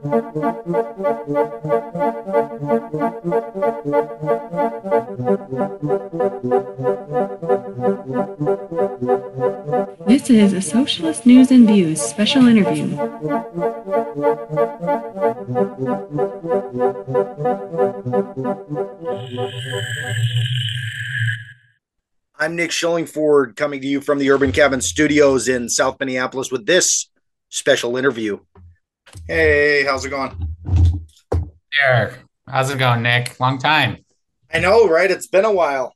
This is a Socialist News and Views special interview. I'm Nick Schillingford coming to you from the Urban Cabin Studios in South Minneapolis with this special interview. Hey, how's it going? There. How's it going, Nick? Long time. I know, right? It's been a while.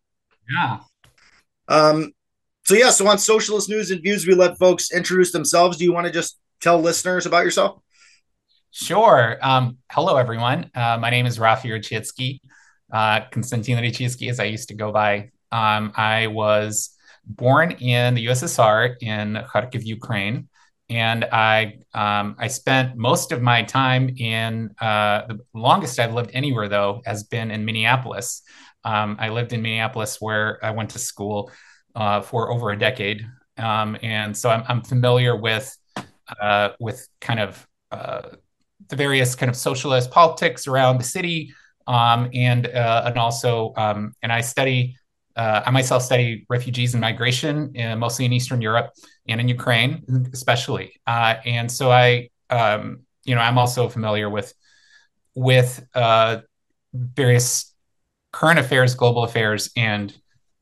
Yeah. Um, so yeah, so on Socialist News and Views, we let folks introduce themselves. Do you want to just tell listeners about yourself? Sure. Um, hello, everyone. Uh, my name is Raphi Rechitsky, uh, Konstantin Rechitsky, as I used to go by. Um, I was born in the USSR in Kharkiv, Ukraine, and I um, I spent most of my time in uh, the longest I've lived anywhere though has been in Minneapolis. Um, I lived in Minneapolis where I went to school uh, for over a decade, um, and so I'm, I'm familiar with uh, with kind of uh, the various kind of socialist politics around the city, um, and uh, and also um, and I study. Uh, I myself study refugees and migration, uh, mostly in Eastern Europe and in Ukraine, especially. and so I, um, you know, I'm also familiar with with various current affairs, global affairs, and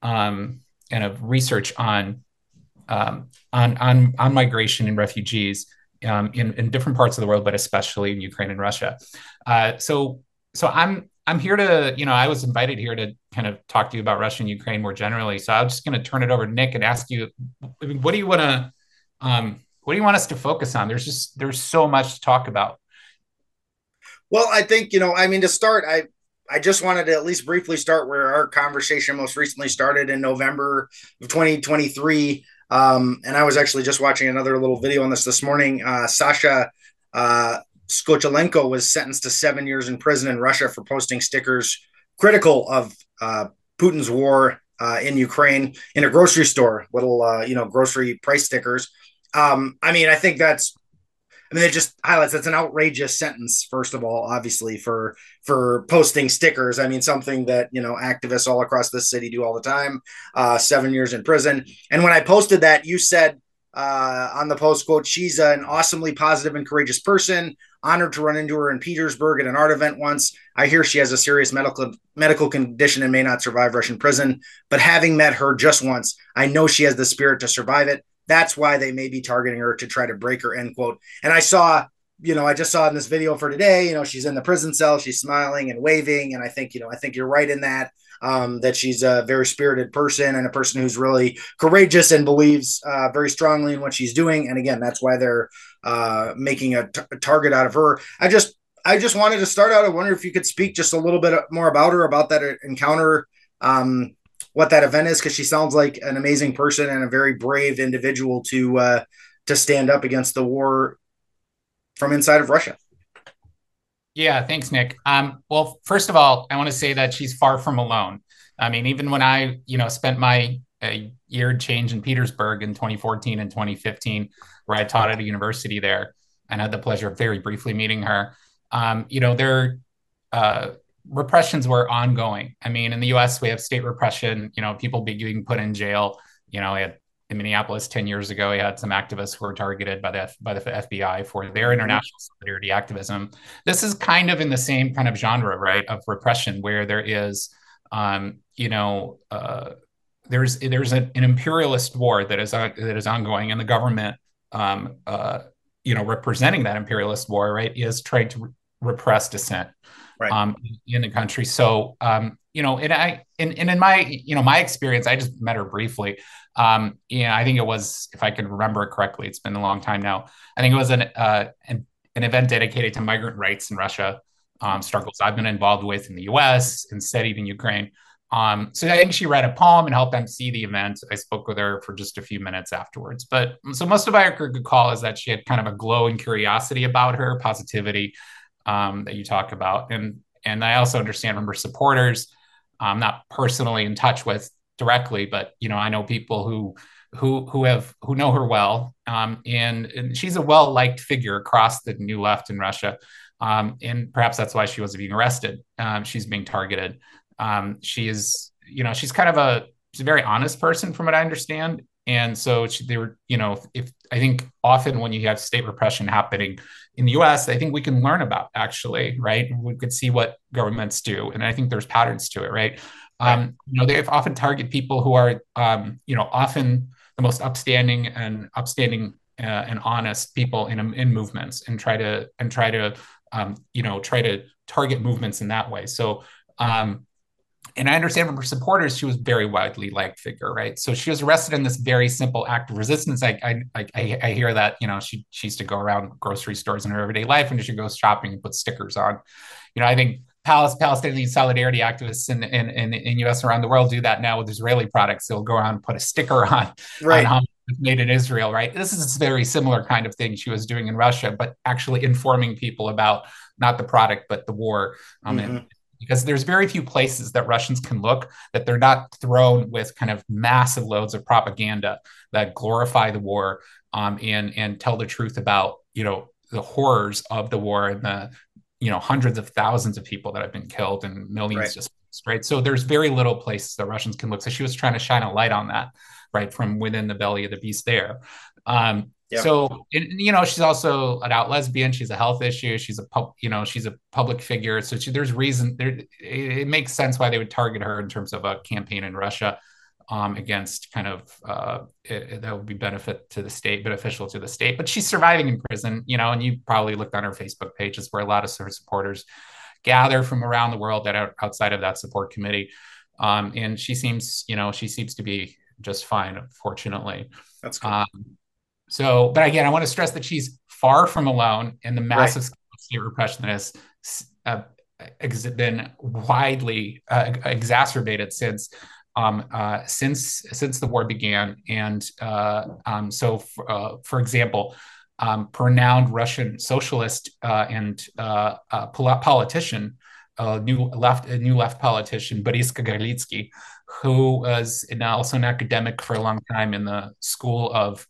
um, kind of research on um, on on on migration and refugees um, in in different parts of the world, but especially in Ukraine and Russia. Uh, so so I'm I'm here to you know I was invited here to kind of talk to you about Russia and Ukraine more generally. So I'm just going to turn it over to Nick and ask you, what do you want to um, what do you want us to focus on? There's just there's so much to talk about. Well, I think you know. I mean, to start, I I just wanted to at least briefly start where our conversation most recently started in November of 2023. Um, and I was actually just watching another little video on this this morning. Uh, Sasha uh, Skochilenko was sentenced to seven years in prison in Russia for posting stickers critical of uh, Putin's war uh, in Ukraine in a grocery store, little uh, you know grocery price stickers. Um, I mean, I think that's I mean, it just highlights that's an outrageous sentence. First of all, obviously for for posting stickers. I mean, something that you know activists all across the city do all the time. Uh, seven years in prison. And when I posted that, you said uh, on the post quote, "She's an awesomely positive and courageous person. Honored to run into her in Petersburg at an art event once. I hear she has a serious medical medical condition and may not survive Russian prison. But having met her just once, I know she has the spirit to survive it. That's why they may be targeting her to try to break her, end quote. And I saw, you know, I just saw in this video for today, you know, she's in the prison cell, she's smiling and waving. And I think, you know, I think you're right in that. Um, that she's a very spirited person and a person who's really courageous and believes uh, very strongly in what she's doing. And again, that's why they're uh, making a, t- a target out of her. I just, I just wanted to start out. I wonder if you could speak just a little bit more about her, about that encounter. Um, what that event is because she sounds like an amazing person and a very brave individual to uh, to stand up against the war from inside of Russia. Yeah, thanks, Nick. Um, well, first of all, I want to say that she's far from alone. I mean, even when I, you know, spent my uh, year change in Petersburg in 2014 and 2015, where I taught at a university there, and had the pleasure of very briefly meeting her. Um, you know, there, uh, repressions were ongoing. I mean, in the U.S., we have state repression. You know, people being put in jail. You know, in Minneapolis ten years ago, we had some activists who were targeted by the F- by the FBI for their mm-hmm. international solidarity activism. This is kind of in the same kind of genre, right, of repression, where there is, um, you know, uh, there's there's a, an imperialist war that is uh, that is ongoing, and the government, um, uh, you know, representing that imperialist war, right, is trying to re- repress dissent right. um, in the country. So, um, you know, and I, and, and in my, you know, my experience, I just met her briefly. Um, yeah, I think it was, if I can remember it correctly, it's been a long time now. I think it was an, uh, an, an event dedicated to migrant rights in Russia, um, struggles I've been involved with in the U.S. and studied in Ukraine. Um, so I think she read a poem and helped MC the event. I spoke with her for just a few minutes afterwards. But so most of I could call is that she had kind of a glow and curiosity about her, positivity, um, that you talk about. And and I also understand from her supporters. I'm not personally in touch with directly, but you know I know people who who who have who know her well, um, and, and she's a well liked figure across the new left in Russia. um, and perhaps that's why she was being arrested. Um, she's being targeted. Um, she is, you know, she's kind of a she's a very honest person, from what I understand. And so she, they were, you know, if I think often when you have state repression happening in the U.S., I think we can learn about actually, right? We could see what governments do, and I think there's patterns to it, right? Um, you know, they often target people who are, um, you know, often the most upstanding and upstanding uh, and honest people in in movements, and try to and try to, um, you know, try to target movements in that way. So. Um, and I understand from her supporters, she was very widely liked figure, right? So she was arrested in this very simple act of resistance. I I I, I hear that you know she she used to go around grocery stores in her everyday life, and she goes shopping and put stickers on. You know, I think Palestinian solidarity activists in, in, in, in U.S. around the world do that now with Israeli products. They'll go around and put a sticker on, right. on made in Israel, right? This is a very similar kind of thing she was doing in Russia, but actually informing people about not the product but the war. Um, mm-hmm. and, because there's very few places that Russians can look that they're not thrown with kind of massive loads of propaganda that glorify the war um, and and tell the truth about you know the horrors of the war and the you know hundreds of thousands of people that have been killed and millions right. just right. So there's very little places that Russians can look. So she was trying to shine a light on that right from within the belly of the beast there. Um, Yep. So, you know, she's also an out lesbian. She's a health issue. She's a pub, you know, she's a public figure. So she, there's reason there. It, it, makes sense why they would target her in terms of a campaign in Russia um, against kind of uh, it, that would be benefit to the state, beneficial to the state. But she's surviving in prison, you know, and you probably looked on her Facebook pages where a lot of her supporters gather from around the world that are outside of that support committee. Um, and she seems, you know, she seems to be just fine, fortunately. That's good. Um, so, but again, I want to stress that she's far from alone in the massive right. state repression that has uh, been widely uh, exacerbated since um, uh, since since the war began. And uh, um, so, for, uh, for example, um, renowned Russian socialist uh, and politician, new left a new left politician, Boris Kagarlitsky, who was also an academic for a long time in the School of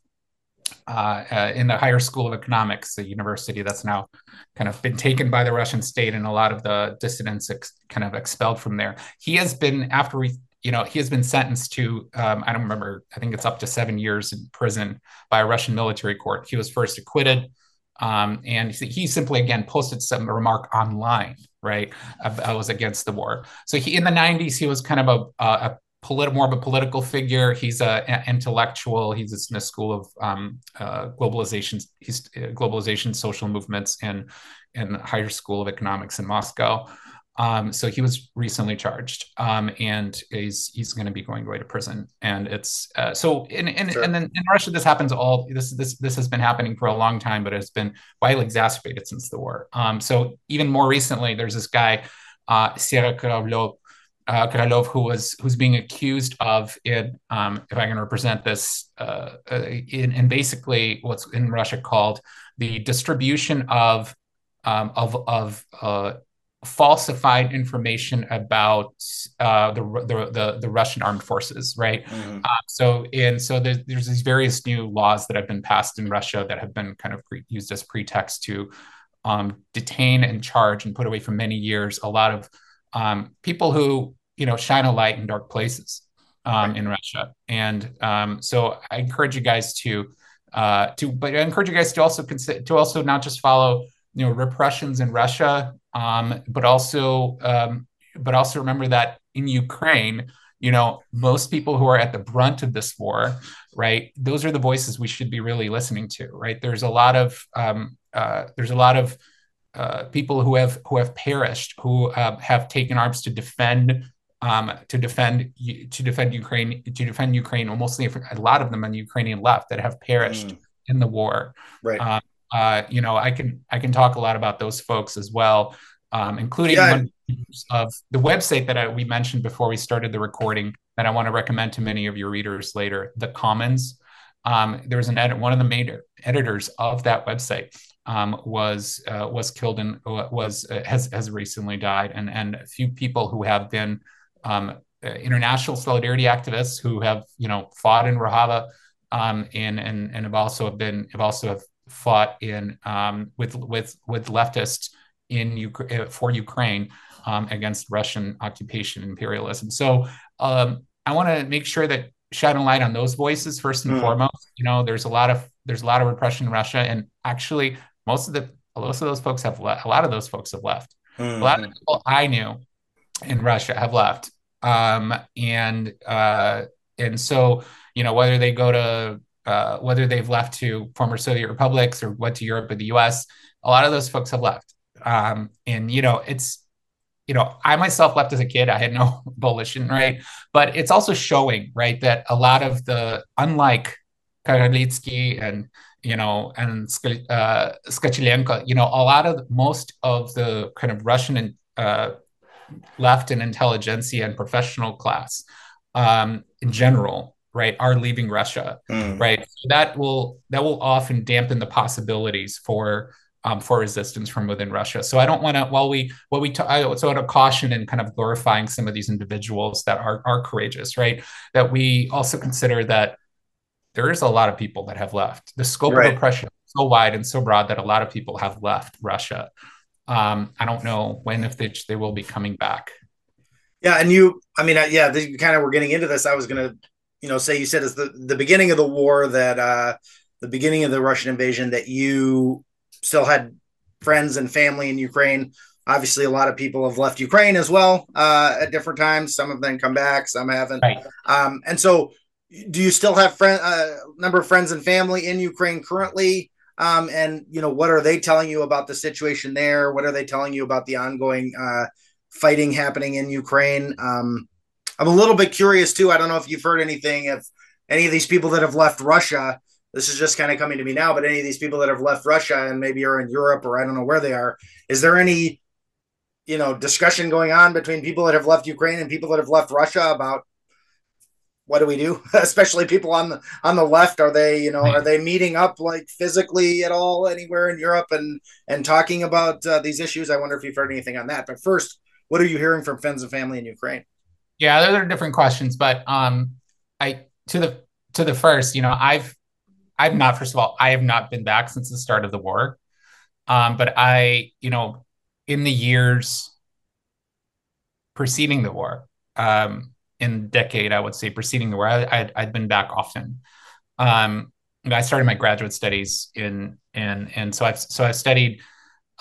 uh, uh, in the higher school of economics, the university that's now kind of been taken by the Russian state, and a lot of the dissidents ex- kind of expelled from there. He has been after we, you know, he has been sentenced to um, I don't remember, I think it's up to seven years in prison by a Russian military court. He was first acquitted, um, and he simply again posted some remark online, right? I was against the war. So he in the 90s he was kind of a, a politi- more of a political figure. He's a, an intellectual. He's in the school of um, uh, globalization. He's uh, globalization, social movements, and in higher school of economics in Moscow. Um, so he was recently charged, um, and he's he's going to be going away to prison. And it's uh, so in in, sure. and then in Russia this happens all this this this has been happening for a long time, but it's been widely exacerbated since the war. Um, so even more recently, there's this guy, uh, Sergei Kravlov, uh, Krylov, who was who's being accused of it, um, if I can represent this, uh, uh, in, in, basically what's in Russia called the distribution of um, of of uh, falsified information about uh, the, the, the the Russian armed forces, right? Mm-hmm. Uh, so and so there's, there's these various new laws that have been passed in Russia that have been kind of pre- used as pretext to um, detain and charge and put away for many years a lot of um, people who you know shine a light in dark places um, right. in Russia. And um, so I encourage you guys to uh, to, but I encourage you guys to also consider to also not just follow you know repressions in Russia, um, but also um, but also remember that in Ukraine, you know, most people who are at the brunt of this war, right? Those are the voices we should be really listening to, right? There's a lot of um, uh, there's a lot of uh, people who have who have perished, who uh, have taken arms to defend um, to defend to defend Ukraine to defend Ukraine. Mostly a lot of them on the Ukrainian left that have perished mm. in the war. Right. Um, uh, you know, I can I can talk a lot about those folks as well, um, including yeah. one of the website that I, we mentioned before we started the recording that I want to recommend to many of your readers later. The Commons. Um, there was an edit. One of the main editors of that website um, was uh, was killed and was uh, has has recently died, and and a few people who have been um, uh, international solidarity activists who have you know fought in Rojava um, and and and have also have been have also have fought in um, with with with leftist in Ukraine for Ukraine um, against Russian occupation imperialism. So um, I want to make sure that shedding light on those voices first and mm. foremost. You know, there's a lot of there's a lot of repression in Russia, and actually, most of the most of those folks have left. A lot of those folks have left. Mm-hmm. A lot of mm-hmm. people I knew in Russia have left, um, and uh, and so you know whether they go to uh, whether they've left to former Soviet republics or went to Europe or the U.S. A lot of those folks have left, um, and you know it's you know, I myself left as a kid. I had no volition, right? But it's also showing, right, that a lot of the, unlike Kagarlitsky and, you know, and uh, Skochilenko, you know, a lot of most of the kind of Russian uh, left and intelligentsia and professional class um, in general, right, are leaving Russia, mm. right? So that will that will often dampen the possibilities for um, for resistance from within Russia. So I don't want to. While we, what we, t- I sort of caution in kind of glorifying some of these individuals that are are courageous, right? That we also consider that there is a lot of people that have left. The scope right. of oppression is so wide and so broad that a lot of people have left Russia. Um, I don't know when, if they, they will be coming back. Yeah, and you, I mean, yeah, they kind of were getting into this. I was gonna, you know, say you said it's the the beginning of the war that uh the beginning of the Russian invasion that you still had friends and family in Ukraine. Obviously, a lot of people have left Ukraine as well uh, at different times. Some of them come back, some haven't. Right. Um, and so, do you still have friend uh, number of friends and family in Ukraine currently? Um, and you know, what are they telling you about the situation there? What are they telling you about the ongoing uh, fighting happening in Ukraine? Um, I'm a little bit curious too. I don't know if you've heard anything if any of these people that have left Russia this is just kind of coming to me now, but any of these people that have left Russia and maybe are in Europe or I don't know where they are, is there any, you know, discussion going on between people that have left Ukraine and people that have left Russia about what do we do? Especially people on the on the left, are they, you know, are they meeting up like physically at all anywhere in Europe and and talking about uh, these issues? I wonder if you've heard anything on that. But first, what are you hearing from friends and family in Ukraine? Yeah, those are different questions, but um, I to the to the first, you know, I've I've not, first of all, I have not been back since the start of the war. Um, but I, you know, in the years preceding the war, um, in decade, I would say preceding the war, I, i had been back often. Um, I started my graduate studies in, and and so I've so I've studied.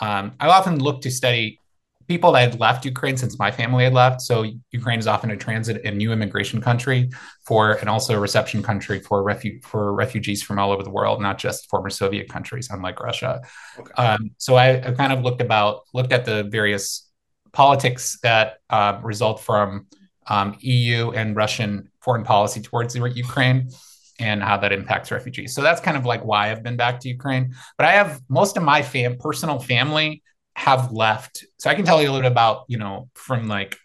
Um, I often look to study people that had left Ukraine since my family had left. So Ukraine is often a transit and new immigration country for, and also a reception country for refu- for refugees from all over the world, not just former Soviet countries, unlike Russia. Okay. Um, so I, I, kind of looked about looked at the various politics that uh, result from um, EU and Russian foreign policy towards Ukraine and how that impacts refugees. So that's kind of like why I've been back to Ukraine. But I have most of my fam- personal family have left. So I can tell you a little bit about, you know, from like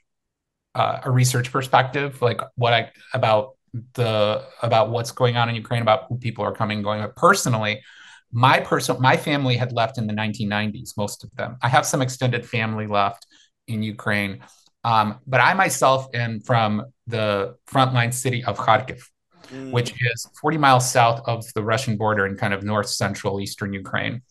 uh, a research perspective, like what I about the about what's going on in Ukraine, about who people are coming going. But personally, my personal my family had left in the 1990s, most of them. I have some extended family left in Ukraine, um, but I myself am from the frontline city of Kharkiv, mm. which is 40 miles south of the Russian border in kind of north central eastern Ukraine.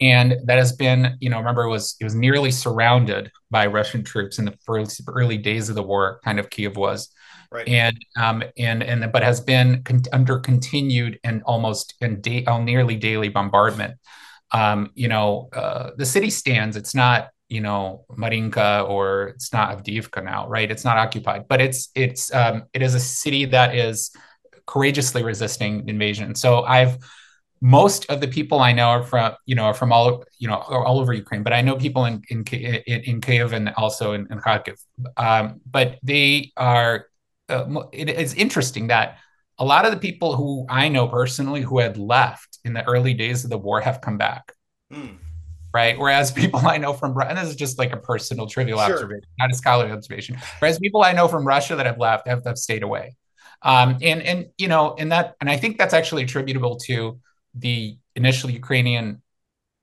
And that has been you know remember it was it was nearly surrounded by russian troops in the early, early days of the war kind of kiev was. Right. And um and and but has been con- under continued and almost and da- oh, nearly daily bombardment. Um you know uh, the city stands. It's not you know marinka or it's not avdiivka now right it's not occupied but it's it's um it is a city that is courageously resisting invasion so i've most of the people I know are from, you know, are from all, you know, all over Ukraine. But I know people in in in Kiev and also in, in Kharkiv. Um, but they are. Uh, it is interesting that a lot of the people who I know personally who had left in the early days of the war have come back. Mm. Right. Whereas people I know from and this is just like a personal trivial sure. observation, not a scholarly observation. Whereas people I know from Russia that have left have, have stayed away. Um, and and you know, and that and I think that's actually attributable to the initial Ukrainian,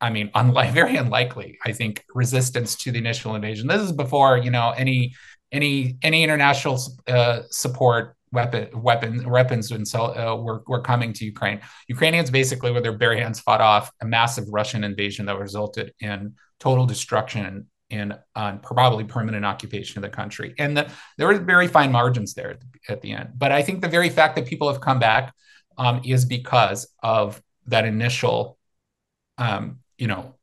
I mean, unlike, very unlikely, I think, resistance to the initial invasion. This is before you know any any any international uh, support weapon weapons weapons and uh, were, were coming to Ukraine. Ukrainians basically with their bare hands fought off a massive Russian invasion that resulted in total destruction and uh, probably permanent occupation of the country. And the, there were very fine margins there at the, at the, end. But I think the very fact that people have come back um, is because of that initial, um, you know,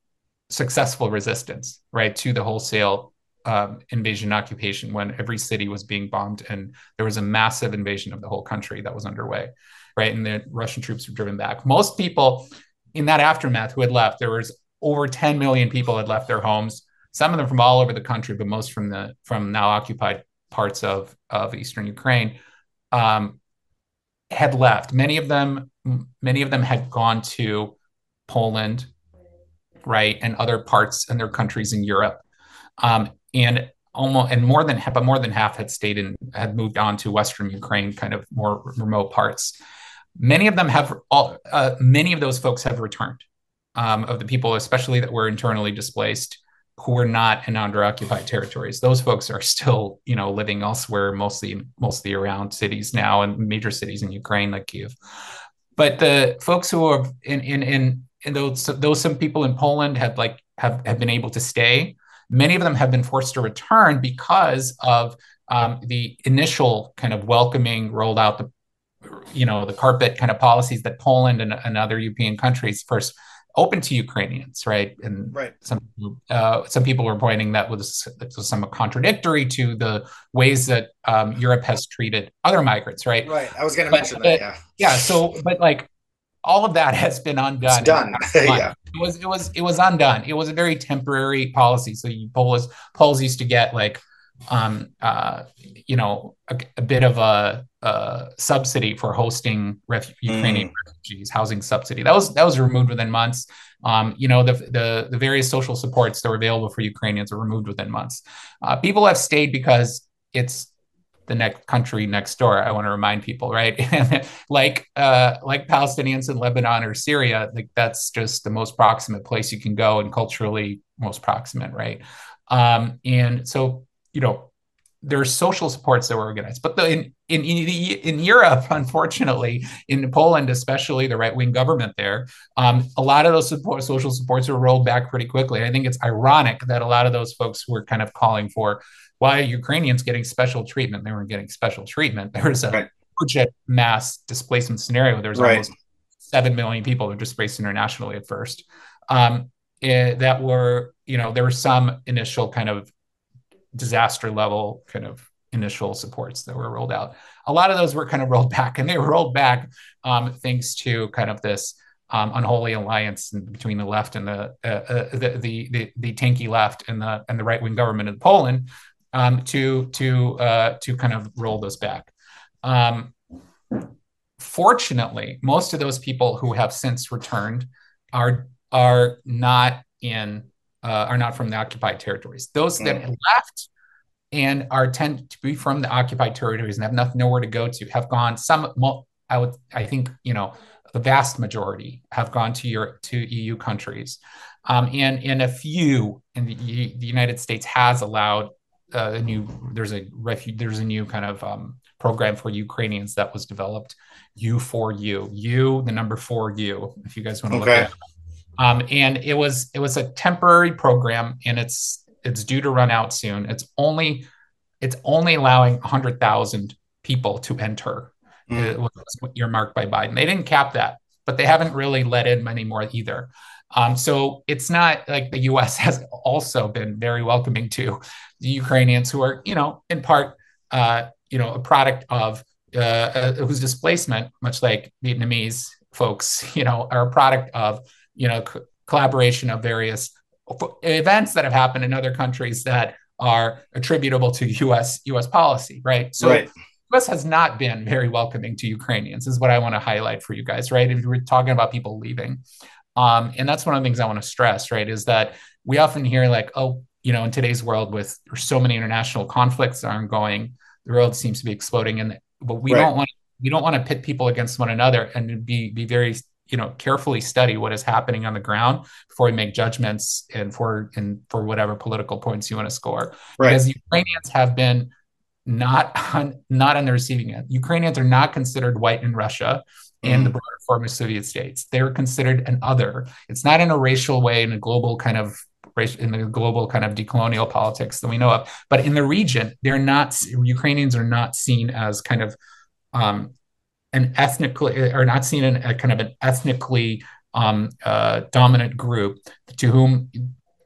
successful resistance, right, to the wholesale um, invasion occupation when every city was being bombed and there was a massive invasion of the whole country that was underway, right? And the Russian troops were driven back. Most people in that aftermath who had left, there was over 10 million people had left their homes. Some of them from all over the country, but most from the from now occupied parts of of eastern Ukraine, um, had left. Many of them, many of them had gone to Poland, right, and other parts and their countries in Europe. Um, and almost and more than but more than half had stayed in had moved on to western ukraine kind of more remote parts. Many of them have all uh, many of those folks have returned um, of the people especially that were internally displaced who were not in under occupied territories. Those folks are still you know living elsewhere mostly mostly around cities now and major cities in ukraine like kiev but the folks who are in in in, those those some people in poland had like have, have been able to stay Many of them have been forced to return because of um, the initial kind of welcoming, rolled out the, you know, the carpet kind of policies that Poland and, and other European countries first open to Ukrainians, right? And right. some uh, some people were pointing that was, was somewhat contradictory to the ways that um, Europe has treated other migrants, right? Right. I was going to mention that. Yeah. Yeah. So, but like all of that has been undone. It's done. yeah. It was it was it was undone. It was a very temporary policy. So you Poles Poles used to get like um uh you know a, a bit of a, a, subsidy for hosting ref- Ukrainian mm. refugees, housing subsidy. That was that was removed within months. Um, you know the, the the various social supports that were available for Ukrainians were removed within months. Uh, people have stayed because it's the next country next door. I want to remind people, right? like uh, like Palestinians in Lebanon or Syria, like that's just the most proximate place you can go and culturally most proximate, right? Um, and so you know there are social supports that were organized, but the, in in in Europe, unfortunately, in Poland especially, the right wing government there, um, a lot of those support, social supports were rolled back pretty quickly. I think it's ironic that a lot of those folks were kind of calling for why are Ukrainians getting special treatment? They weren't getting special treatment. There was a right. mass displacement scenario. There was right. almost seven million people were displaced internationally at first. Um, it, eh, that were, you know, there were some initial kind of disaster level kind of initial supports that were rolled out. A lot of those were kind of rolled back, and they were rolled back um, thanks to kind of this um, unholy alliance between the left and the, uh, uh, the, the, the the tanky left and the and the right wing government of Poland, um, to to uh, to kind of roll those back. Um, fortunately, most of those people who have since returned are are not in uh, are not from the occupied territories. Those that mm. left and are tend to be from the occupied territories and have nothing nowhere to go to have gone. Some I would I think you know the vast majority have gone to your to EU countries, um, and and a few in the, the United States has allowed uh, a new there's a refuge there's a new kind of um, program for Ukrainians that was developed. U for you, you the number four U. If you guys want to okay. look at it. Um, and it was it was a temporary program, and it's it's due to run out soon. It's only it's only allowing hundred thousand people to enter. Mm. It was earmarked by Biden. They didn't cap that, but they haven't really let in many more either. Um, so it's not like the U.S. has also been very welcoming to the Ukrainians who are, you know, in part, uh, you know, a product of uh, uh, whose displacement, much like Vietnamese folks, you know, are a product of, you know, co- collaboration of various events that have happened in other countries that are attributable to U.S. U.S. policy, right? So. Right. US has not been very welcoming to Ukrainians, is what I want to highlight for you guys, right? If we're talking about people leaving. Um, and that's one of the things I want to stress, right? Is that we often hear like, oh, you know, in today's world with so many international conflicts ongoing, the world seems to be exploding, and but we right. don't want we don't want to pit people against one another and be be very you know carefully study what is happening on the ground before we make judgments and for and for whatever political points you want to score right. because Ukrainians have been not on not on the receiving end. Ukrainians are not considered white in Russia and the mm. broader former Soviet states. They're considered an other. It's not in a racial way, in a global kind of race in the global kind of decolonial politics that we know of, but in the region, they're not. Ukrainians are not seen as kind of um, an ethnically, or not seen in a kind of an ethnically um, uh, dominant group to whom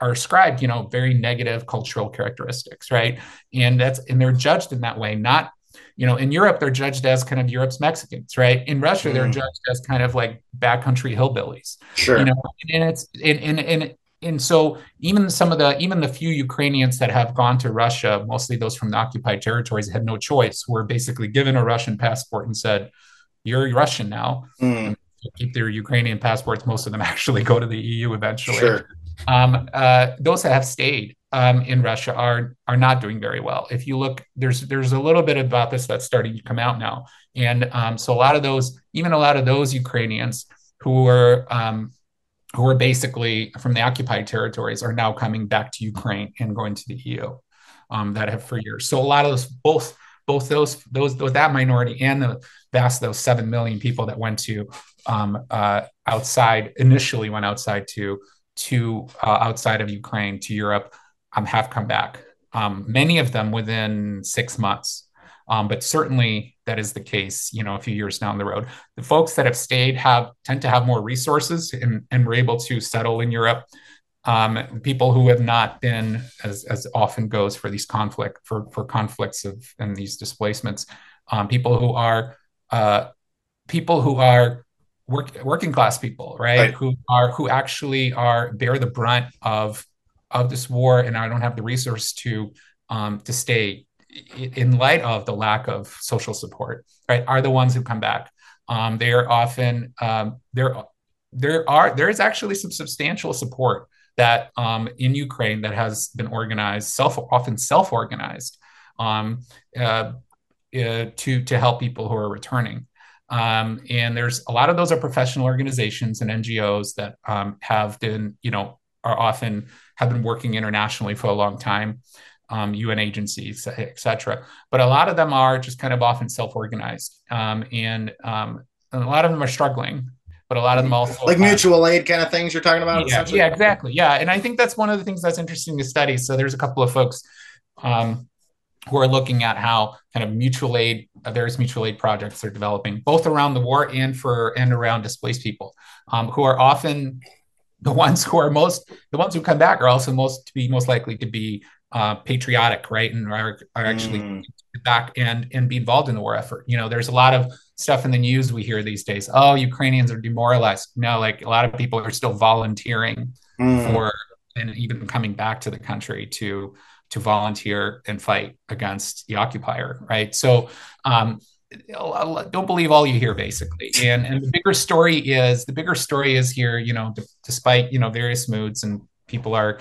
are ascribed, you know, very negative cultural characteristics, right? And that's and they're judged in that way, not you know, in Europe, they're judged as kind of Europe's Mexicans, right? In Russia, mm. they're judged as kind of like backcountry hillbillies. Sure. You know, and it's and and and and so even some of the even the few Ukrainians that have gone to Russia, mostly those from the occupied territories, had no choice. Were basically given a Russian passport and said, "You're Russian now." Mm. Keep their Ukrainian passports. Most of them actually go to the EU eventually. Sure. Um, uh, those that have stayed um, in Russia are are not doing very well. If you look, there's there's a little bit about this that's starting to come out now, and um, so a lot of those, even a lot of those Ukrainians who were um, who were basically from the occupied territories are now coming back to Ukraine and going to the EU um, that have for years. So a lot of those both both those those, those that minority and the vast those seven million people that went to um, uh, outside initially went outside to to uh, outside of Ukraine to Europe um, have come back. Um, many of them within six months, um, but certainly that is the case. You know, a few years down the road, the folks that have stayed have tend to have more resources and, and were able to settle in Europe. Um, people who have not been, as, as often goes for these conflict for for conflicts of and these displacements, um, people who are uh, people who are work, working class people, right? right? Who are who actually are bear the brunt of of this war, and I don't have the resource to um, to stay in light of the lack of social support. Right, are the ones who come back. Um, they are often um, there. There are there is actually some substantial support that um, in Ukraine that has been organized, self often self organized, um, uh, uh, to to help people who are returning. Um, and there's a lot of those are professional organizations and NGOs that um, have been, you know, are often have been working internationally for a long time, um, UN agencies, et cetera. But a lot of them are just kind of often self-organized, um, and, um, and a lot of them are struggling. But a lot of them also like mutual aid kind of things you're talking about. Yeah, yeah, exactly. Yeah, and I think that's one of the things that's interesting to study. So there's a couple of folks um, who are looking at how kind of mutual aid, uh, various mutual aid projects are developing, both around the war and for and around displaced people, um, who are often the ones who are most the ones who come back are also most to be most likely to be uh, patriotic, right, and are, are actually mm. back and and be involved in the war effort. You know, there's a lot of stuff in the news we hear these days. Oh, Ukrainians are demoralized. No, like a lot of people are still volunteering mm. for and even coming back to the country to to volunteer and fight against the occupier, right? So um, don't believe all you hear basically. And and the bigger story is the bigger story is here you know d- despite you know various moods and people are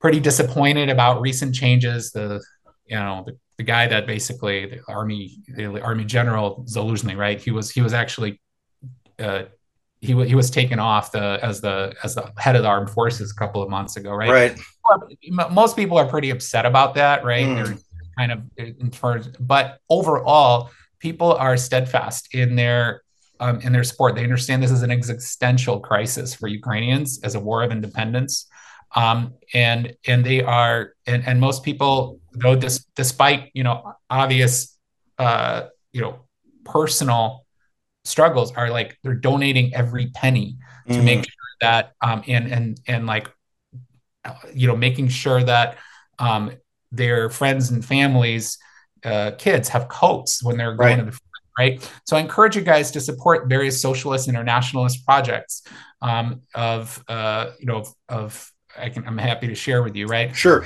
pretty disappointed about recent changes the you know the, the guy that basically the army the army general Zaluzhny, right? He was he was actually uh, he, w- he was taken off the as the as the head of the armed forces a couple of months ago right? Right. Most people are pretty upset about that right? Mm kind of in but overall, people are steadfast in their um, in their support. They understand this is an existential crisis for Ukrainians as a war of independence, um, and and they are and, and most people, though, despite you know obvious uh, you know personal struggles, are like they're donating every penny mm. to make sure that um, and and and like you know making sure that um, their friends and families, uh, kids have coats when they're going right. to the front, right? So I encourage you guys to support various socialist internationalist projects um, of uh, you know of, I can, I'm happy to share with you, right? Sure.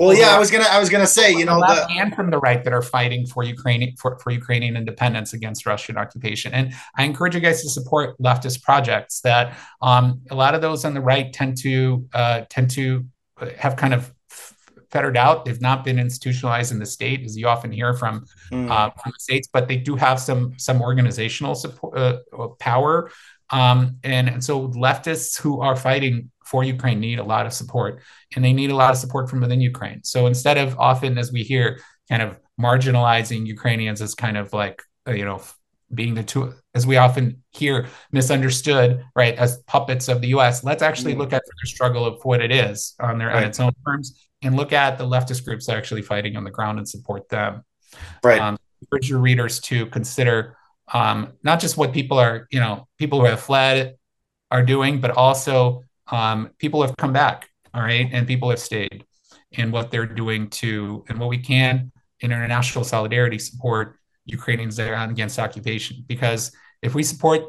Well, yeah, I was gonna, I was gonna say, you know, the and from the right that are fighting for Ukraine for, for Ukrainian independence against Russian occupation, and I encourage you guys to support leftist projects that um, a lot of those on the right tend to uh, tend to have kind of fettered out. They've not been institutionalized in the state, as you often hear from mm. uh, from the states, but they do have some some organizational support uh, uh, power. Um, and, and so leftists who are fighting for Ukraine need a lot of support, and they need a lot of support from within Ukraine. So instead of often, as we hear, kind of marginalizing Ukrainians as kind of like uh, you know being the two as we often hear misunderstood right as puppets of the US let's actually mm. look at their struggle of what it is on their right. on its own terms and look at the leftist groups actually fighting on the ground and support them right um, encourage your readers to consider um, not just what people are you know people who have fled are doing but also um, people have come back all right and people have stayed and what they're doing to and what we can in international solidarity support Ukrainians that are out against occupation. Because if we support,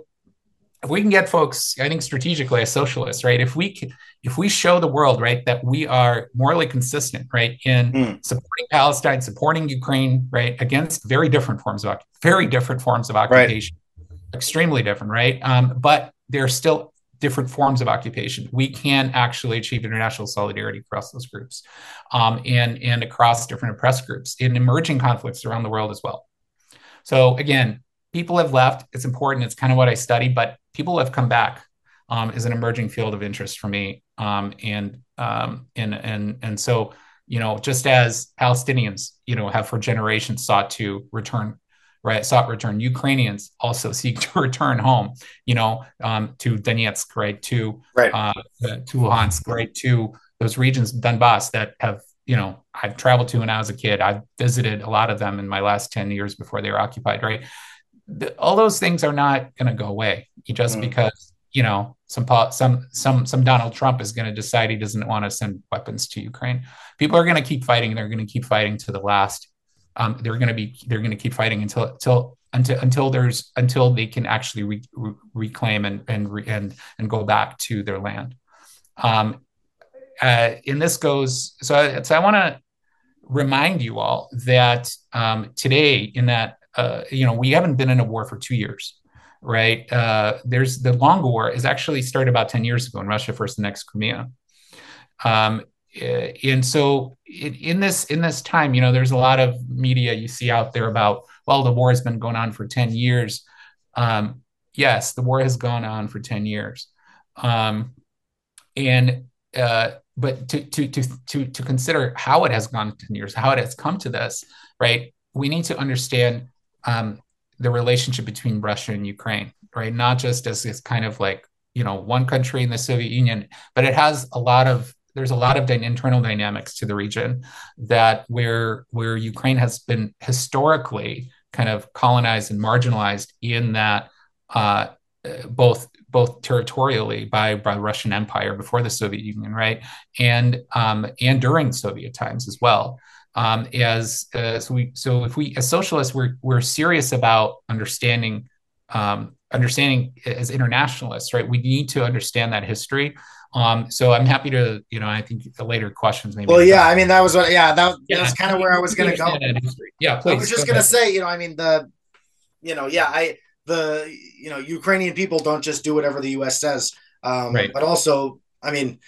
if we can get folks, I think strategically as socialists, right? If we can, if we show the world, right, that we are morally consistent, right, in mm. supporting Palestine, supporting Ukraine, right, against very different forms of very different forms of occupation, right. extremely different, right? Um, but they're still different forms of occupation. We can actually achieve international solidarity across those groups, um, and and across different oppressed groups in emerging conflicts around the world as well. So again, people have left. It's important. It's kind of what I study, but people have come back um, is an emerging field of interest for me. Um, and um, and and and so you know, just as Palestinians, you know, have for generations sought to return, right, sought return. Ukrainians also seek to return home, you know, um, to Donetsk, right, to right. Uh, to Luhansk, right, to those regions, Donbass, that have you know I've traveled to when I was a kid. I've visited a lot of them in my last 10 years before they were occupied, right? The, all those things are not going to go away just mm. because, you know, some some some some Donald Trump is going to decide he doesn't want to send weapons to Ukraine. People are going to keep fighting. They're going to keep fighting to the last. Um, they're going to be they're going to keep fighting until until until until there's until they can actually re, re, reclaim and and and and go back to their land. Um, uh, and this goes so, so i want to remind you all that um, today in that uh, you know we haven't been in a war for two years right? Uh, there's the long war is actually started about 10 years ago when russia first annexed crimea. Um, eh, and so in, in this in this time you know there's a lot of media you see out there about well the war has been going on for 10 years. Um, yes the war has gone on for 10 years. Um, and uh, but to, to to to to consider how it has gone 10 years how it has come to this right? We need to understand um, the relationship between russia and ukraine right? Not just as this kind of like you know one country in the soviet union but it has a lot of there's a lot of internal dynamics to the region that where where ukraine has been historically kind of colonized and marginalized in that uh, both both territorially by by the Russian Empire before the Soviet Union, right, and um, and during Soviet times as well. Um, as uh, so we so if we as socialists we're we're serious about understanding um, understanding as internationalists, right? We need to understand that history. Um, so I'm happy to, you know, I think the later questions maybe. Well, yeah, I mean that was what, yeah, that, yeah, that's kind of where I was going to go. Yeah, please. I was just going to say, you know, I mean the, you know, yeah, I the you know Ukrainian people don't just do whatever the U.S. says, um, right. but also, I mean,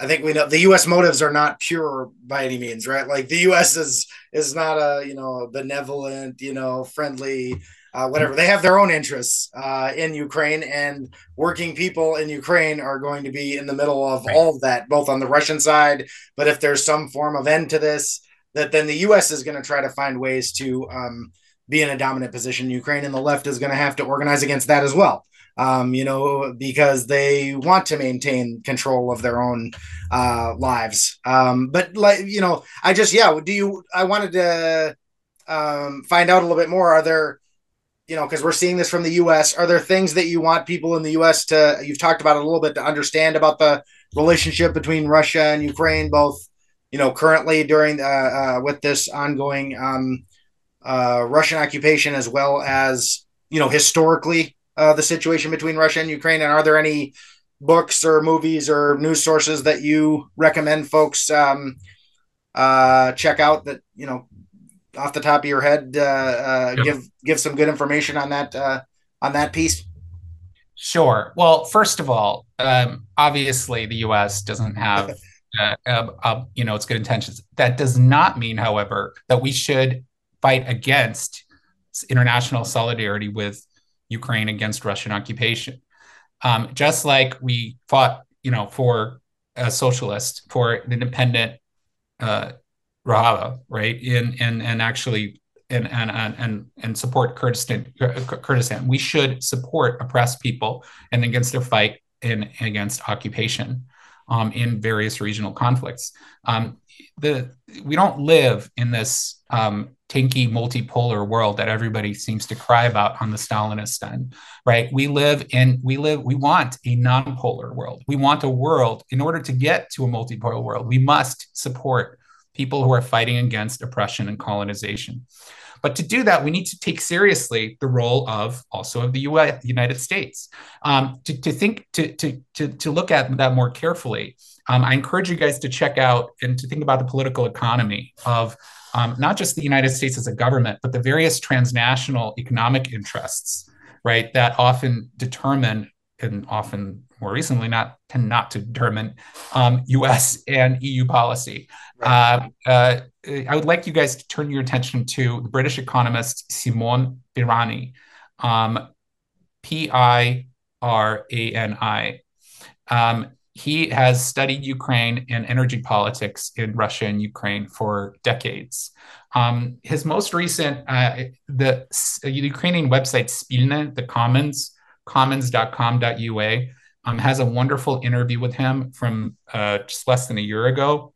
I think we know the U.S. motives are not pure by any means, right? Like the U.S. is is not a you know benevolent, you know, friendly, uh, whatever. They have their own interests uh, in Ukraine, and working people in Ukraine are going to be in the middle of right. all of that, both on the Russian side. But if there's some form of end to this, that then the U.S. is going to try to find ways to um, be in a dominant position. Ukraine and the left is going to have to organize against that as well. Um, you know, because they want to maintain control of their own uh, lives. Um, but like, you know, I just, yeah, do you, I wanted to um, find out a little bit more. Are there, you know, because we're seeing this from the US, are there things that you want people in the US to, you've talked about it a little bit, to understand about the relationship between Russia and Ukraine, both, you know, currently during, uh, uh, with this ongoing, um, uh, Russian occupation as well as you know historically uh, the situation between Russia and Ukraine? And are there any books or movies or news sources that you recommend folks um, uh, check out that you know off the top of your head uh, uh, yep. give give some good information on that uh, on that piece? Sure. Well, first of all, um, obviously the U.S. doesn't have. Uh, uh, uh, you know, its good intentions. That does not mean, however, that we should fight against international solidarity with Ukraine against Russian occupation. Um, just like we fought, you know, for a socialist, for an independent uh, right? In and and actually and and and and support Kurdistan. Kurdistan. We should support oppressed people and against their fight and against occupation um, in various regional conflicts. Um, the we don't live in this um, tanky multipolar world that everybody seems to cry about on the Stalinist end, right? We live in we live we want a non-polar world. We want a world in order to get to a multipolar world. We must support people who are fighting against oppression and colonization. But to do that, we need to take seriously the role of also of the US, United States. Um, to, to think to, to, to, to look at that more carefully, um, I encourage you guys to check out and to think about the political economy of um, not just the United States as a government, but the various transnational economic interests, right, that often determine and often more recently not tend not to determine um, U.S. and EU policy. Right. Uh, uh, I would like you guys to turn your attention to the British economist Simon Pirani, um, P I R A N I. Um, he has studied Ukraine and energy politics in Russia and Ukraine for decades. Um, his most recent, uh, the Ukrainian website Spilne, the Commons, commons.com.ua, um, has a wonderful interview with him from uh, just less than a year ago.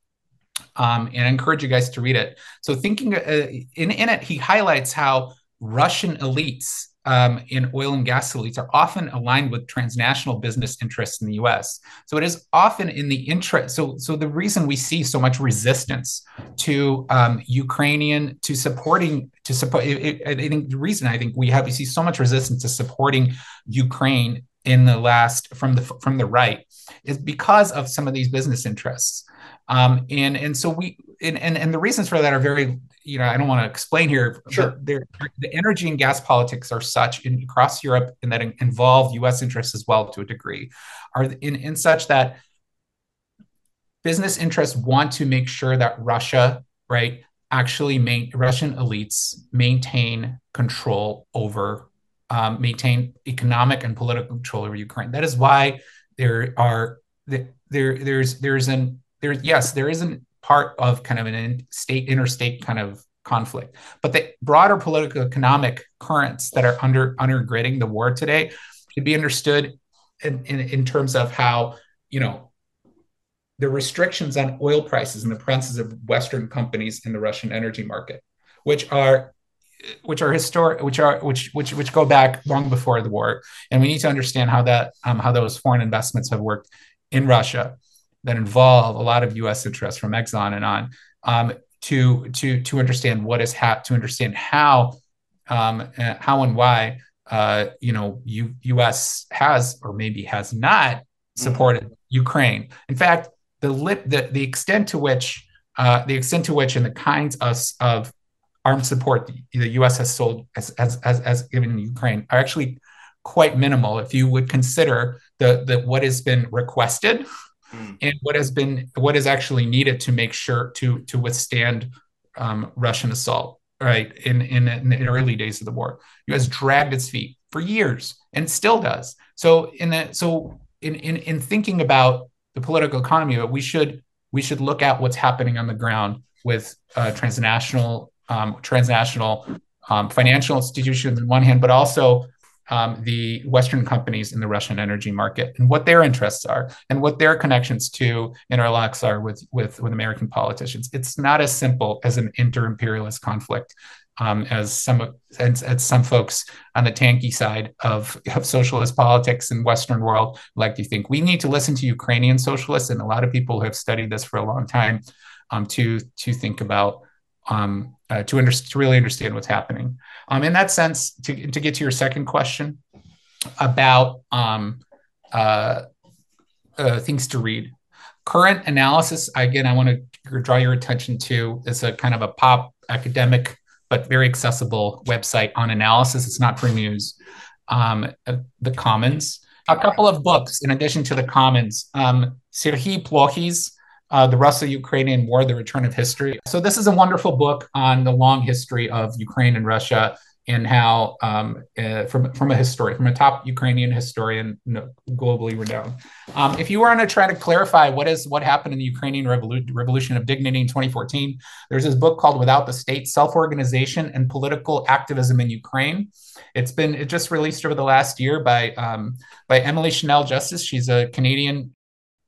Um, and I encourage you guys to read it. So, thinking uh, in, in it, he highlights how Russian elites um, in oil and gas elites are often aligned with transnational business interests in the U.S. So it is often in the interest. So, so the reason we see so much resistance to um, Ukrainian to supporting to support. It, it, I think the reason I think we have we see so much resistance to supporting Ukraine in the last from the from the right is because of some of these business interests. Um, and and so we and, and and the reasons for that are very you know, I don't want to explain here. Sure. the energy and gas politics are such in, across Europe and that involve U.S. interests as well to a degree, are in, in such that business interests want to make sure that Russia, right, actually main, Russian elites maintain control over, um, maintain economic and political control over Ukraine. That is why there are there there's there's an yes there isn't part of kind of an state interstate kind of conflict. But the broader political economic currents that are under undergirding the war today should be understood in, in, in terms of how, you know, the restrictions on oil prices and the prices of Western companies in the Russian energy market, which are which are historic, which are which which which go back long before the war, and we need to understand how that um, how those foreign investments have worked in Russia that involve a lot of U.S. interests from Exxon and on um, to to to understand what is hap to understand how um, uh, how and why uh, you know U- U.S. has or maybe has not mm-hmm. supported mm-hmm. Ukraine. In fact, the lip the the extent to which uh, the extent to which and the kinds of of armed support the, U.S. has sold as has, has, has given Ukraine are actually quite minimal if you would consider the the what has been requested mm. and what has been what is actually needed to make sure to to withstand um, Russian assault. Right in, in in the early days of the war, U.S. dragged its feet for years and still does. So in the, so in, in in thinking about the political economy, but we should we should look at what's happening on the ground with uh, transnational um, transnational um, financial institutions on one hand, but also um, the Western companies in the Russian energy market and what their interests are and what their connections to interlocks are with, with, with American politicians. It's not as simple as an inter-imperialist conflict um, as some as, as, some folks on the tanky side of, of socialist politics in Western world like to think. We need to listen to Ukrainian socialists and a lot of people who have studied this for a long time um, to to think about um, uh, to, under, to really understand what's happening. Um, in that sense, to, to get to your second question about um, uh, uh, things to read, current analysis, again, I want to draw your attention to is a kind of a pop academic but very accessible website on analysis. It's not for news. Um, uh, the Commons. A couple of books in addition to the Commons. Um, Serhiy Plokhy's uh, The Russo-Ukrainian War, The Return of History. So this is a wonderful book on the long history of Ukraine and Russia and how um, uh, from from a historian, from a top Ukrainian historian, globally renowned. Um, if you want to try to clarify what is what happened in the Ukrainian Revolu- Revolution of Dignity in 2014, there's this book called "Without the State: Self-Organization and Political Activism in Ukraine." It's been it just released over the last year by um, by Emily Channell Justice. She's a Canadian.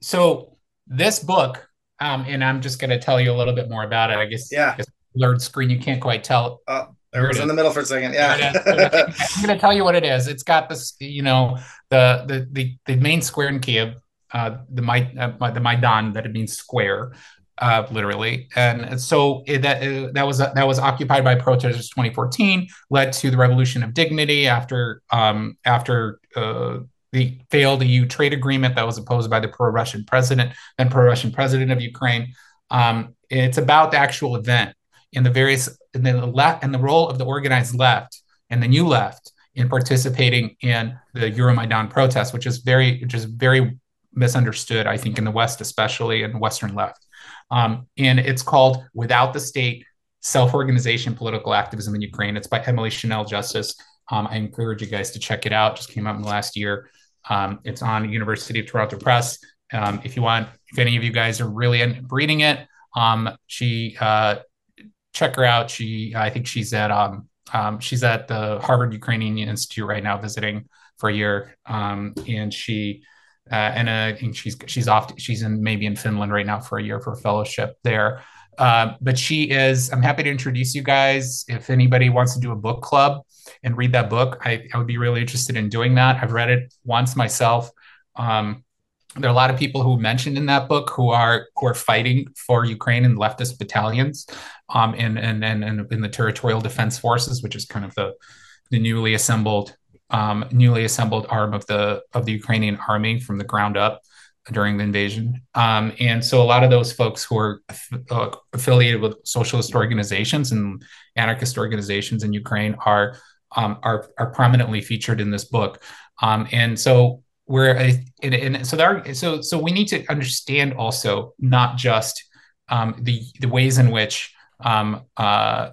So this book, um, and I'm just going to tell you a little bit more about it. I guess yeah. blurred screen, you can't quite tell. Uh, there was in the middle for a second. Yeah. I'm going to tell you what it is. It's got this, you know, the the the, the main square in Kiev, uh, the my uh, the Maidan that it means square, uh, literally. And so it, that uh, that was that was occupied by protesters 2014, led to the Revolution of Dignity after um, after uh, the failed EU trade agreement that was opposed by the pro-Russian president and pro-Russian president of Ukraine. Um, it's about the actual event and the various and the left and the role of the organized left and the new left in participating in the Euromaidan protest, which is very, which is very misunderstood, I think, in the West, especially in the Western left. Um, and it's called "Without the State: Self-Organization, Political Activism in Ukraine." It's by Emily Channell Justice. Um, I encourage you guys to check it out. Just came out in the last year. Um, it's on University of Toronto Press. Um, if you want, if any of you guys are really in, reading it, um, she uh, check her out. She, I think she's at um, um, she's at the Harvard Ukrainian Institute right now, visiting for a year, um, and she. Uh, and uh, I think she's she's off. She's in maybe in Finland right now for a year for a fellowship there. Uh, but she is. I'm happy to introduce you guys. If anybody wants to do a book club and read that book, I, I would be really interested in doing that. I've read it once myself. Um, there are a lot of people who mentioned in that book who are who are fighting for Ukraine in leftist battalions, um, and and and in the territorial defense forces, which is kind of the the newly assembled um, newly assembled arm of the of the Ukrainian army from the ground up during the invasion. Um, and so a lot of those folks who are uh, affiliated with socialist organizations and anarchist organizations in Ukraine are um, are are prominently featured in this book. Um, and so where I, and, and so there so so we need to understand also not just um, the the ways in which um, uh,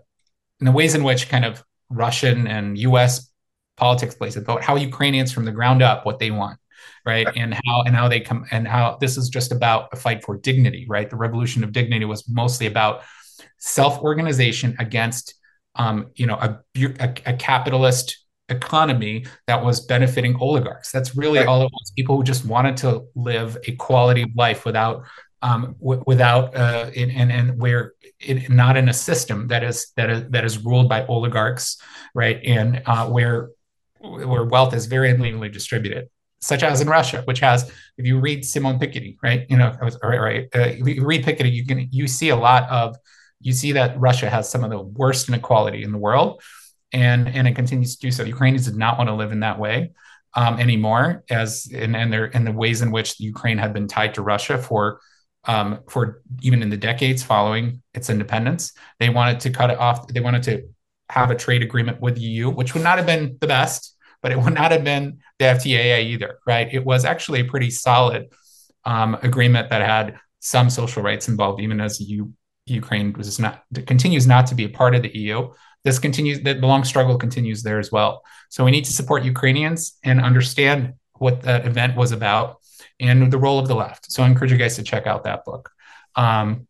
in the ways in which kind of Russian and U.S. politics plays it, but how Ukrainians from the ground up what they want, right? And how and how they come and how this is just about a fight for dignity, right? The revolution of dignity was mostly about self-organization against, um, you know, a, a, a capitalist economy that was benefiting oligarchs. That's really right. all it was. People who just wanted to live a quality of life without um, w- without uh, in, and and where it, not in a system that is that is that is ruled by oligarchs, right? And uh, where where wealth is very unevenly distributed, such as in Russia, which has, if you read Simon Piketty, right? You know, right, right. Uh, you read Piketty, you can you see a lot of you see that Russia has some of the worst inequality in the world and and it continues to do so. Ukrainians did not want to live in that way um, anymore, as and and there in the ways in which Ukraine had been tied to Russia for um, for even in the decades following its independence. They wanted to cut it off. They wanted to have a trade agreement with the EU, which would not have been the best, but it would not have been the FTAA either, right? It was actually a pretty solid um, agreement that had some social rights involved, even as EU, Ukraine was not continues not to be a part of the EU this continues the long struggle continues there as well. So we need to support ukrainians and understand what that event was about and the role of the left. So i encourage you guys to check out that book. Um,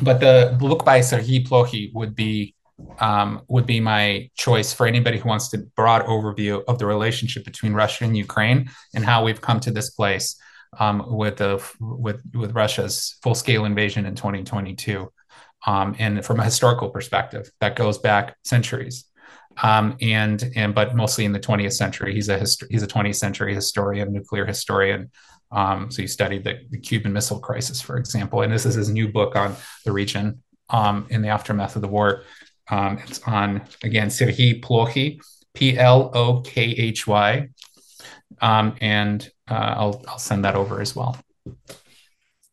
but the book by serhiy plokhy would be um, would be my choice for anybody who wants a broad overview of the relationship between Russia and Ukraine and how we've come to this place um, with the with with Russia's full scale invasion in 2022 um, and from a historical perspective that goes back centuries. Um, and and but mostly in the 20th century. He's a hist- he's a 20th century historian nuclear historian. Um, so he studied the, the, cuban missile crisis for example and this is his new book on the region um, in the aftermath of the war um, it's on again serhiy plokhy p-l-o-k-h-y um, and uh, I'll, I'll send that over as well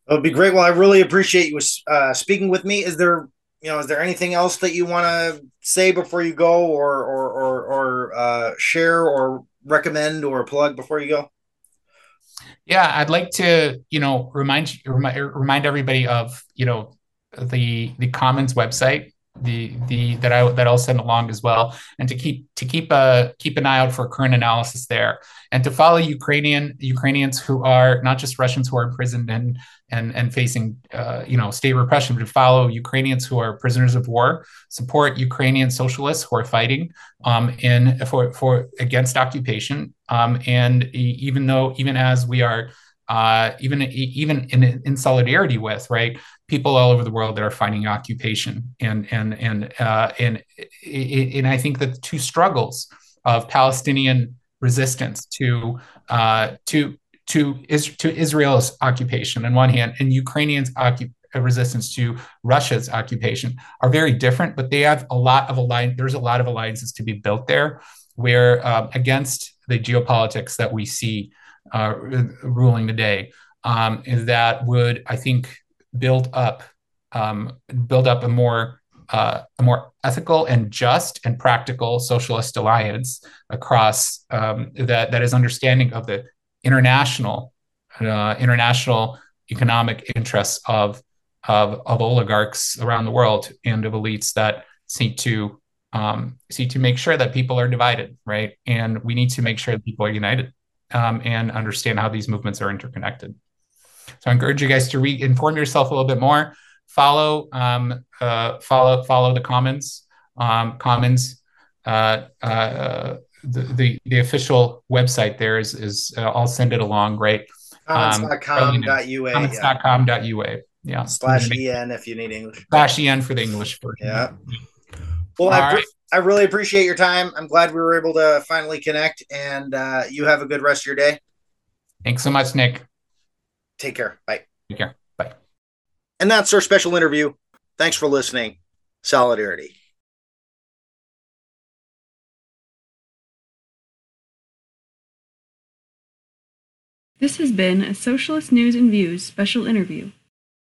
it would be great. Well, I really appreciate you uh, speaking with me. Is there, you know, is there anything else that you want to say before you go, or or or, or uh, share, or recommend, or plug before you go? Yeah, I'd like to, you know, remind remind remind everybody of, you know, the the Commons website, the the that I that I'll send along as well, and to keep to keep a uh, keep an eye out for current analysis there, and to follow Ukrainian Ukrainians who are not just Russians who are imprisoned and and and facing uh, you know state repression, but to follow Ukrainians who are prisoners of war, support Ukrainian socialists who are fighting um, in for for against occupation, um, and even though even as we are uh, even even in in solidarity with right people all over the world that are finding occupation and and and uh, and and I think that the two struggles of Palestinian resistance to uh, to to to Israel's occupation on one hand and Ukrainians resistance to Russia's occupation are very different, but they have a lot of alliance. There's a lot of alliances to be built there, where um, against the geopolitics that we see uh, ruling today, um, that would I think build up um, build up a more uh, a more ethical and just and practical socialist alliance across um, that that is understanding of the international uh, international economic interests of, of of oligarchs around the world and of elites that seek to um, seek to make sure that people are divided, right? And we need to make sure that people are united um, and understand how these movements are interconnected. So I encourage you guys to re- inform yourself a little bit more. Follow, um, uh, follow, follow the Commons. Um, Commons, uh, uh, the, the, the official website there is is uh, I'll send it along. Right. Commons.com.ua. Commons.com.ua. Yeah. Slash en if you need English. Slash en for the English version. Yeah. Well, I, right. I really appreciate your time. I'm glad we were able to finally connect, and uh, you have a good rest of your day. Thanks so much, Nick. Take care. Bye. Take care. Bye. And that's our special interview. Thanks for listening. Solidarity. This has been a Socialist News and Views special interview.